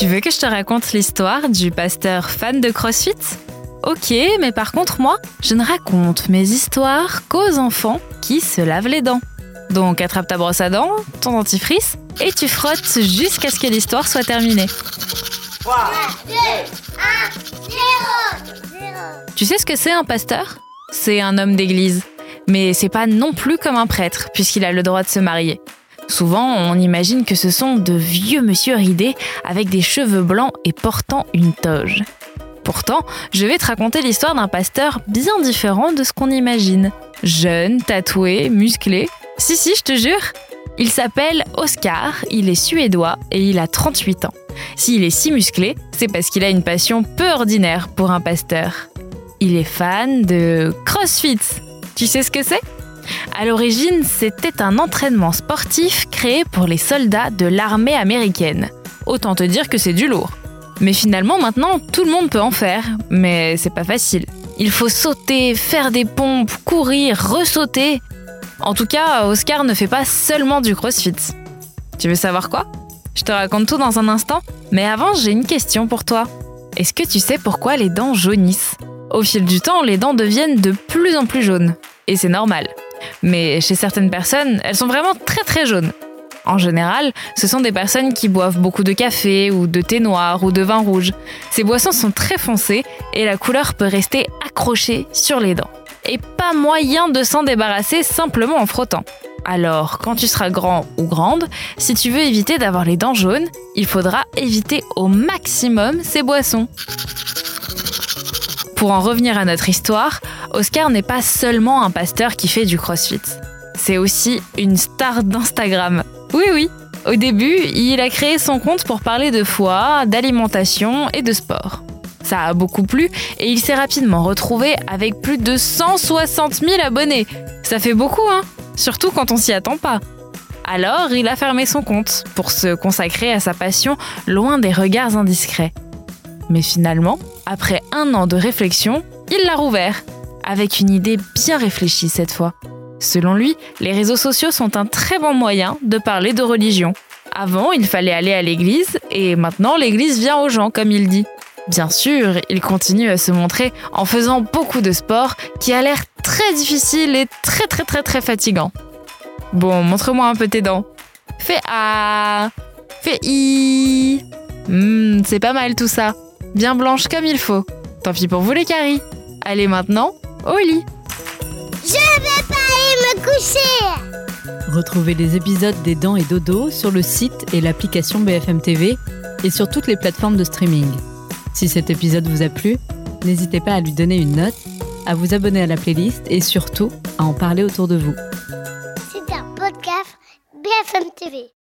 Tu veux que je te raconte l'histoire du pasteur fan de CrossFit? Ok, mais par contre moi, je ne raconte mes histoires qu'aux enfants qui se lavent les dents. Donc attrape ta brosse à dents, ton dentifrice, et tu frottes jusqu'à ce que l'histoire soit terminée. 3, 2, 1, 0 Tu sais ce que c'est un pasteur? C'est un homme d'église. Mais c'est pas non plus comme un prêtre, puisqu'il a le droit de se marier. Souvent, on imagine que ce sont de vieux monsieur ridés avec des cheveux blancs et portant une toge. Pourtant, je vais te raconter l'histoire d'un pasteur bien différent de ce qu'on imagine. Jeune, tatoué, musclé. Si, si, je te jure. Il s'appelle Oscar, il est suédois et il a 38 ans. S'il est si musclé, c'est parce qu'il a une passion peu ordinaire pour un pasteur. Il est fan de CrossFit. Tu sais ce que c'est? À l'origine, c'était un entraînement sportif créé pour les soldats de l'armée américaine. Autant te dire que c'est du lourd. Mais finalement, maintenant, tout le monde peut en faire, mais c'est pas facile. Il faut sauter, faire des pompes, courir, ressauter. En tout cas, Oscar ne fait pas seulement du crossfit. Tu veux savoir quoi? Je te raconte tout dans un instant, mais avant, j'ai une question pour toi. Est-ce que tu sais pourquoi les dents jaunissent? Au fil du temps, les dents deviennent de plus en plus jaunes. Et c'est normal. Mais chez certaines personnes, elles sont vraiment très très jaunes. En général, ce sont des personnes qui boivent beaucoup de café ou de thé noir ou de vin rouge. Ces boissons sont très foncées et la couleur peut rester accrochée sur les dents. Et pas moyen de s'en débarrasser simplement en frottant. Alors, quand tu seras grand ou grande, si tu veux éviter d'avoir les dents jaunes, il faudra éviter au maximum ces boissons. Pour en revenir à notre histoire, Oscar n'est pas seulement un pasteur qui fait du crossfit. C'est aussi une star d'Instagram. Oui, oui. Au début, il a créé son compte pour parler de foi, d'alimentation et de sport. Ça a beaucoup plu et il s'est rapidement retrouvé avec plus de 160 000 abonnés. Ça fait beaucoup, hein Surtout quand on s'y attend pas. Alors, il a fermé son compte pour se consacrer à sa passion loin des regards indiscrets. Mais finalement, après un an de réflexion, il l'a rouvert, avec une idée bien réfléchie cette fois. Selon lui, les réseaux sociaux sont un très bon moyen de parler de religion. Avant, il fallait aller à l'église, et maintenant l'église vient aux gens, comme il dit. Bien sûr, il continue à se montrer en faisant beaucoup de sport qui a l'air très difficile et très très très très fatigant. Bon, montre-moi un peu tes dents. Fais A. Fais I. Hmm, c'est pas mal tout ça bien blanche comme il faut. Tant pis pour vous les caries. Allez maintenant, au lit. Je vais pas aller me coucher Retrouvez les épisodes des Dents et Dodo sur le site et l'application BFM TV et sur toutes les plateformes de streaming. Si cet épisode vous a plu, n'hésitez pas à lui donner une note, à vous abonner à la playlist et surtout à en parler autour de vous. C'est un podcast BFM TV.